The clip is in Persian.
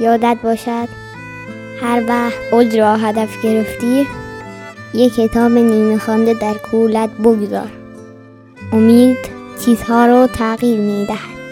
یادت باشد هر وقت اوج را هدف گرفتی یک کتاب نیمه خوانده در کولت بگذار امید چیزها رو تغییر می دهد.